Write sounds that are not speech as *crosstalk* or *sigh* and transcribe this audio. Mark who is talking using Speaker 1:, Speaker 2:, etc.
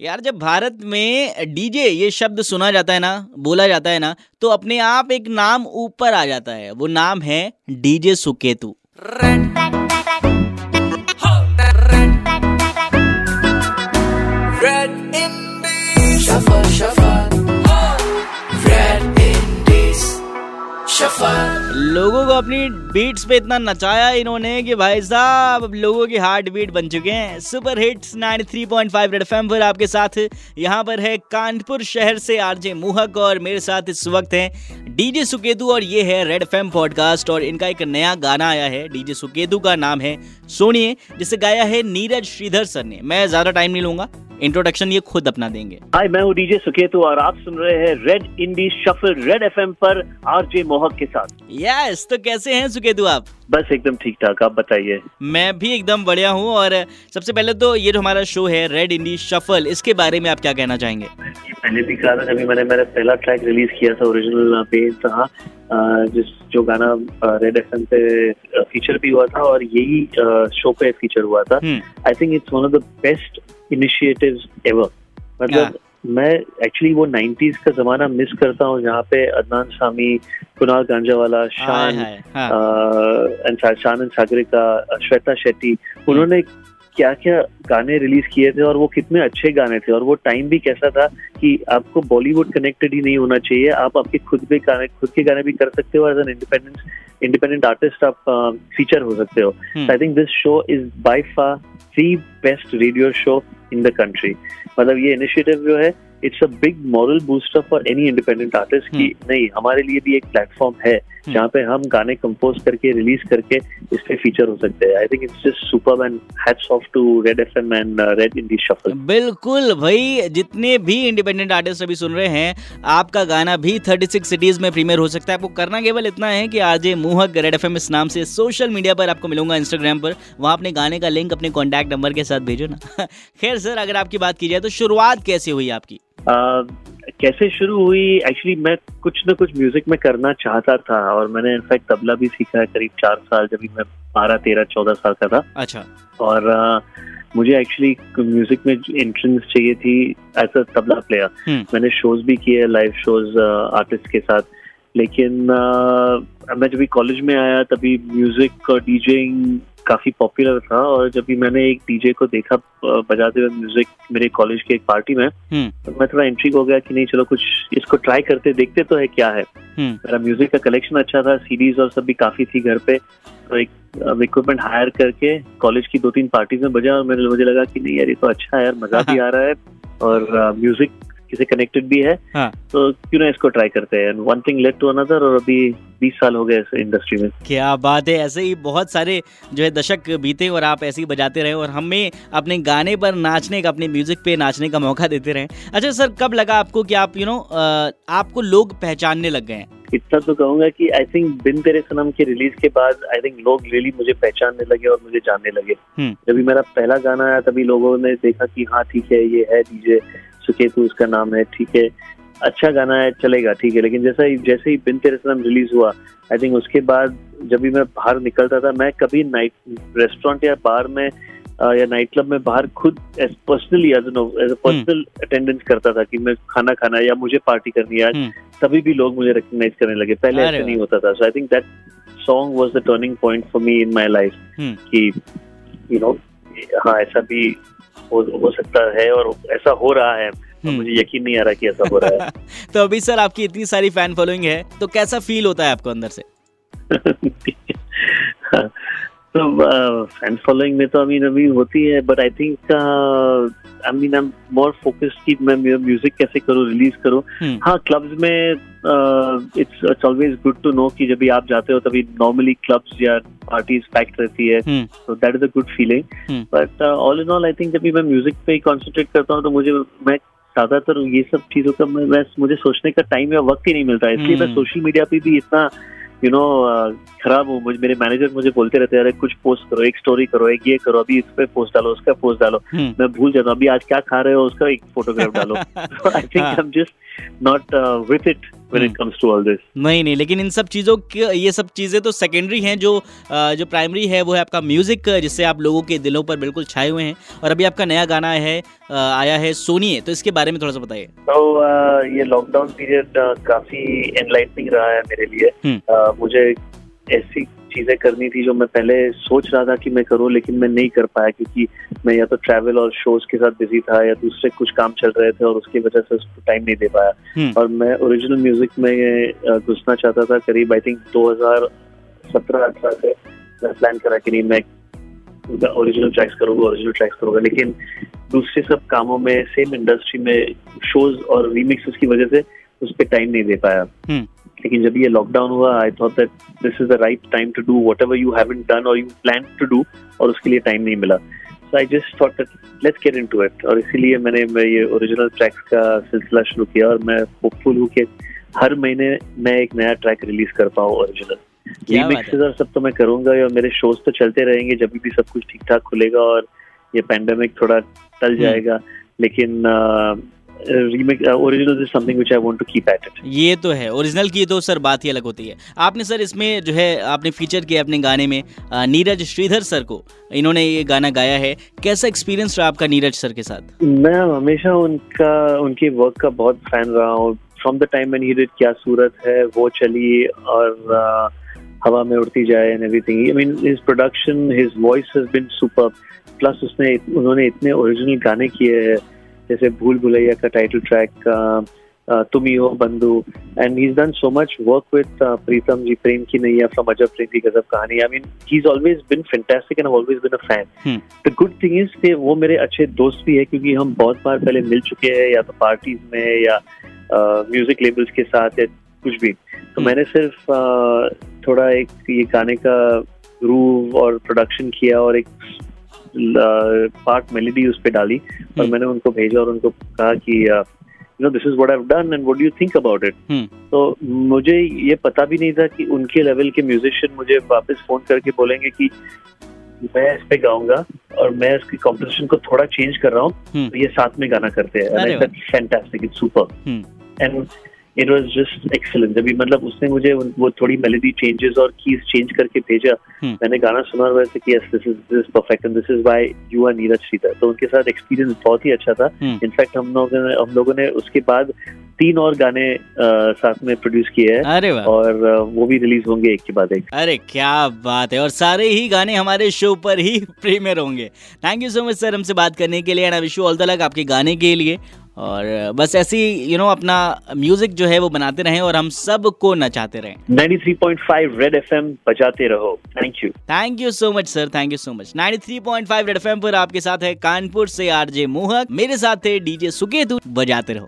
Speaker 1: यार जब भारत में डीजे ये शब्द सुना जाता है ना बोला जाता है ना तो अपने आप एक नाम ऊपर आ जाता है। वो नाम है डीजे सुकेतु।
Speaker 2: Shuffle,
Speaker 1: लोगों को अपनी बीट्स पे इतना नचाया इन्होंने कि भाई साहब अब लोगों की हार्ट बीट बन चुके हैं। सुपर हिट्स 93.5 रेड एफएम पर आपके साथ यहाँ पर है कानपुर शहर से आरजे मुहक और मेरे साथ इस वक्त है डीजे सुकेतु और ये है रेड एफएम पॉडकास्ट और इनका एक नया गाना आया है। डीजे सुकेतु का नाम है सोनिए जिसे गाया है नीरज श्रीधर सर ने। मैं ज़्यादा टाइम नहीं लूँगा। इंट्रोडक्शन ये खुद अपना देंगे।
Speaker 3: हाय मैं हूँ डीजे सुकेतु और आप सुन रहे हैं Red Indie Shuffle Red FM पर आरजे मोहक के साथ।
Speaker 1: यस तो कैसे हैं सुकेतु आप?
Speaker 3: बस एकदम ठीक ठाक आप बताइए।
Speaker 1: मैं भी एकदम बढ़िया हूँ और सबसे पहले तो ये जो हमारा शो है रेड इंडी शफल इसके बारे में आप क्या कहना चाहेंगे?
Speaker 3: पहले भी कहा था जब मैंने मेरा पहला ट्रैक रिलीज़ किया था ओरिजिनल पे था जिस जो गाना रेड एफएम पे फीचर भी हुआ था और यही शो पे फीचर हुआ था। I think it's one of the best initiatives ever मतलब मैं एक्चुअली वो 90s का जमाना मिस करता हूँ जहाँ पे अदनान सामी कुणाल गांजावाला
Speaker 1: हाय
Speaker 3: शान
Speaker 1: हाँ।
Speaker 3: एंड शान एंड सागरिका श्वेता शेट्टी उन्होंने क्या क्या गाने रिलीज़ किए थे और वो कितने अच्छे गाने थे और वो टाइम भी कैसा था कि आपको बॉलीवुड कनेक्टेड ही नहीं होना चाहिए। आप आपके खुद के गाने खुद के गाने भी कर सकते हो as an independent independent artist आप फीचर हो सकते हो। I think this show is by far best radio show in the country मतलब ये इनिशिएटिव जो है it's a big moral booster for any independent artist की नहीं हमारे लिए भी एक प्लेटफॉर्म है जहाँ पे हम गाने कंपोज करके रिलीज़ करके इस पे फीचर हो सकते हैं। I think it's just super and hats off to Red FM and Red Indie Shuffle
Speaker 1: बिल्कुल भाई जितने भी इंडिपेंडेंट आर्टिस्ट अभी सुन रहे हैं आपका गाना भी 36 सिटीज़ में प्रीमियर हो सकता है। आपको करना केवल इतना है कि आरजे मुहक रेड एफएम इस नाम से सोशल मीडिया पर आपको मिलूँगा इंस्टाग्राम पर। वहाँ अपने गाने का लिंक अपने कॉन्टैक्ट नंबर के साथ भेजो ना। *laughs* खैर सर अगर आपकी बात की जाए तो शुरुआत कैसे हुई आपकी?
Speaker 3: कैसे शुरू हुई? एक्चुअली मैं कुछ ना कुछ म्यूज़िक में करना चाहता था और मैंने इनफैक्ट तबला भी सीखा है करीब चार साल जब मैं बारह तेरह चौदह साल का था।
Speaker 1: अच्छा।
Speaker 3: और आ, मुझे एक्चुअली म्यूज़िक में एंट्रेंस चाहिए थी as a tabla player
Speaker 1: hmm.
Speaker 3: मैंने शोज़ भी किए लाइव शोज़ आर्टिस्ट के साथ। लेकिन अ, मैं जब भी कॉलेज में आया तभी म्यूज़िक और डीजेइंग काफ़ी पॉपुलर था और जब भी मैंने एक डीजे को देखा बजाते हुए म्यूज़िक मेरे कॉलेज के एक पार्टी में
Speaker 1: हम्म।
Speaker 3: तो मैं थोड़ा एंट्री हो गया कि नहीं चलो कुछ इसको ट्राई करते देखते तो है क्या है।
Speaker 1: हम्म।
Speaker 3: मेरा म्यूज़िक का कलेक्शन अच्छा था सीडीज और सब भी काफ़ी थी घर पे तो एक इक्विपमेंट हायर करके कॉलेज की दो तीन पार्टीज़ में बजा और मैंने मुझे लगा कि नहीं यार ये तो अच्छा है यार मज़ा भी *laughs* आ रहा है और म्यूज़िक किसे कनेक्टेड भी है
Speaker 1: हाँ।
Speaker 3: तो क्यों ना इसको ट्राई करते हैं। One thing led to another और अभी बीस साल हो गए इस इंडस्ट्री में।
Speaker 1: क्या बात है ऐसे ही बहुत सारे जो है दशक बीते और आप ऐसे ही बजाते रहे और हमें अपने गाने पर नाचने का अपने म्यूज़िक पे नाचने का मौका देते रहे। अच्छा सर कब लगा आपको कि आप यू नो आपको लोग पहचानने लग गए हैं?
Speaker 3: इतना तो कहूँगा कि आई थिंक बिन तेरे सनम के रिलीज़ के बाद आई थिंक लोग रियली मुझे पहचानने लगे और मुझे जानने लगे।
Speaker 1: हम्म।
Speaker 3: जब भी मेरा पहला गाना आया तभी लोगों ने देखा कि हाँ ठीक है ये है डीजे सुकेतु उसका नाम है ठीक है। अच्छा गाना है चलेगा ठीक है। लेकिन जैसा ही जैसे ही बिन तेरे सनम रिलीज़ हुआ आई थिंक उसके बाद जब भी मैं बाहर निकलता था मैं कभी नाइट रेस्टोरेंट या बार में या नाइट क्लब में बाहर खुद as personally as no as a personal attendance करता था कि मैं खाना खाना है या मुझे पार्टी करनी है आज
Speaker 1: हम्म।
Speaker 3: तभी भी लोग मुझे रिकग्नाइज करने लगे। पहले ऐसा नहीं होता था। So I think that song was the turning point for me in my life. कि यू नो हाँ ऐसा भी हो, हो सकता है और ऐसा हो रहा है।
Speaker 1: हम्म।
Speaker 3: मुझे यकीन नहीं आ रहा कि ऐसा हो रहा है। *laughs*
Speaker 1: तो अभी सर आपकी इतनी सारी फ़ैन फॉलोइंग है तो कैसा फील होता है आपको अंदर से? *laughs*
Speaker 3: तो फ़ैन फॉलोइंग में तो आई मीन अभी होती है but I think I mean I am more focused कि मैं म्यूज़िक कैसे करूँ रिलीज़ करूँ
Speaker 1: हम्म।
Speaker 3: हाँ क्लब्स में it's it's always good to know कि जब भी आप जाते हो तभी नॉर्मली क्लब्स या पार्टीज़ पैक्ड रहती है तो that is a good feeling. But all in all I think जब भी मैं म्यूज़िक पे ही कॉन्सेंट्रेट करता हूँ तो मुझे मैं ज़्यादातर ये सब चीज़ों का मैं, मैं मुझे सोचने का टाइम या वक्त ही नहीं मिलता इसलिए मैं। सोशल मीडिया पे भी इतना यू नो खराब हूँ मुझे मेरे मैनेजर मुझे बोलते रहते हैं अरे कुछ पोस्ट करो एक स्टोरी करो एक ये करो अभी इस पे पोस्ट डालो उसका पोस्ट डालो.
Speaker 1: हम्म।
Speaker 3: मैं भूल जाता हूँ अभी आज क्या खा रहे हो उसका एक फोटोग्राफ डालो. I think. I am just not with it when it
Speaker 1: Hmm.
Speaker 3: comes to all this.
Speaker 1: नहीं नहीं लेकिन इन सब चीज़ों के ये सब चीज़ें तो सेकेंडरी हैं जो जो प्राइमरी है वो है आपका म्यूज़िक जिससे आप लोगों के दिलों पर बिल्कुल छाए हुए हैं और अभी आपका नया गाना है आया है सोनिए तो इसके बारे में थोड़ा सा बताइए
Speaker 3: तो ये लॉकडाउन पीरियड काफ़ी एनलाइटनिंग रहा है मेरे लिए
Speaker 1: हम्म।
Speaker 3: मुझे ऐसी चीज़ें करनी थी जो मैं पहले सोच रहा था कि मैं करूँ लेकिन मैं नहीं कर पाया क्योंकि मैं या तो ट्रैवल और शोज़ के साथ बिज़ी था या दूसरे कुछ काम चल रहे थे और उसकी वजह से उसको टाइम नहीं दे पाया
Speaker 1: हम्म।
Speaker 3: और मैं ओरिजिनल म्यूज़िक में घुसना चाहता था करीब आई थिंक 2017 अठारह से मैं प्लान करा कि नहीं मैं ओरिजिनल ट्रैक्स करूँगा ओरिजिनल ट्रैक्स करूँगा लेकिन दूसरे सब कामों में सेम इंडस्ट्री में शोज़ और रीमिक्सेस की वजह से उस पर टाइम नहीं दे पाया
Speaker 1: हम्म।
Speaker 3: लेकिन जब ये लॉकडाउन हुआ I thought that this is the right time to do whatever you haven't done और यू प्लान टू डू और उसके लिए टाइम नहीं मिला। So I just thought that let's get into it और इसीलिए मैंने मैं ये ओरिजिनल ट्रैक्स का सिलसिला शुरू किया और मैं होपफुल हूँ कि हर महीने मैं एक नया ट्रैक रिलीज़ कर पाऊँ ओरिजिनल रीमिक्सेस और सब तो मैं करूँगा और मेरे शोज़ तो चलते रहेंगे जब भी सब कुछ ठीक ठाक खुलेगा और ये पैंडेमिक थोड़ा टल
Speaker 1: हम्म।
Speaker 3: जाएगा। लेकिन remake original is something which I want to keep at it
Speaker 1: ये तो है ओरिजिनल की तो सर बात ही अलग होती है। आपने सर इसमें जो है आपने फीचर किया अपने गाने में नीरज श्रीधर सर को। इन्होंने ये गाना गाया है। कैसा एक्सपीरियंस रहा आपका नीरज सर के साथ?
Speaker 3: मैं हमेशा उनका उनके वर्क का बहुत फ़ैन रहा हूँ। From the time when he did क्या सूरत है वो चली और uh, हवा में उड़ती जाए and everything I mean his production his voice has been super plus उसने उन्होंने इतने ओरिजिनल गाने किए हैं। जैसे भूल भुलैया का टाइटल ट्रैक तुम ही हो बंधु and he is done so much work with Pritam ji Prem Ki Naiyya from Ajab Prem Ki Ghazab Kahani I mean he is always been fantastic and always been a fan. The good thing is कि वो मेरे अच्छे दोस्त भी है क्योंकि हम बहुत बार पहले मिल चुके हैं या तो पार्टीज़ में या म्यूज़िक लेबल्स के साथ या कुछ भी तो
Speaker 1: हम्म।
Speaker 3: मैंने सिर्फ़ अ, थोड़ा एक ये गाने का ग्रूव और प्रोडक्शन किया और एक पार्ट मेलोडी उस पे डाली और
Speaker 1: हम्म।
Speaker 3: मैंने उनको भेजा और उनको कहा कि you know this is what I have done and what do you think about it. तो मुझे ये पता भी नहीं था कि उनके लेवल के म्यूजिशियन मुझे वापस फ़ोन करके बोलेंगे कि मैं इस पे गाऊँगा और मैं इसकी कॉम्पोजिशन को थोड़ा चेंज कर रहा हूँ
Speaker 1: हम्म।
Speaker 3: तो ये साथ में गाना करते हैं fantastic it's super
Speaker 1: hmm.
Speaker 3: And it was just excellent जब मतलब उसने मुझे वो थोड़ी मेलोडी चेंजेस और कीज चेंज करके भेजा
Speaker 1: हम्म।
Speaker 3: मैंने गाना सुना और वैसे कि yes this is this perfect and this is why you are Neeraj Shridhar तो उनके साथ एक्सपीरियंस बहुत ही अच्छा था।
Speaker 1: हम्म।
Speaker 3: इनफैक्ट हम लोगों ने हम लोगों ने उसके बाद तीन और गाने अ, साथ में प्रोड्यूस किए हैं।
Speaker 1: अरे
Speaker 3: और अ, वो भी रिलीज़ होंगे एक के बाद एक।
Speaker 1: अरे क्या बात है। और सारे ही गाने हमारे शो पर ही *laughs* प्रीमियर होंगे। Thank you so much sir हमसे बात करने के लिए and I wish you all the luck आपके गाने के लिए। और बस ऐसी यू नो अपना म्यूज़िक जो है वो बनाते रहें और हम सबको नचाते रहें।
Speaker 3: 93.5 रेड एफएम बजाते रहो। Thank you
Speaker 1: thank you so much sir thank you so much 93.5 Red FM पर आपके साथ है कानपुर से आरजे मोहक। मेरे साथ थे डीजे सुकेतु। बजाते रहो।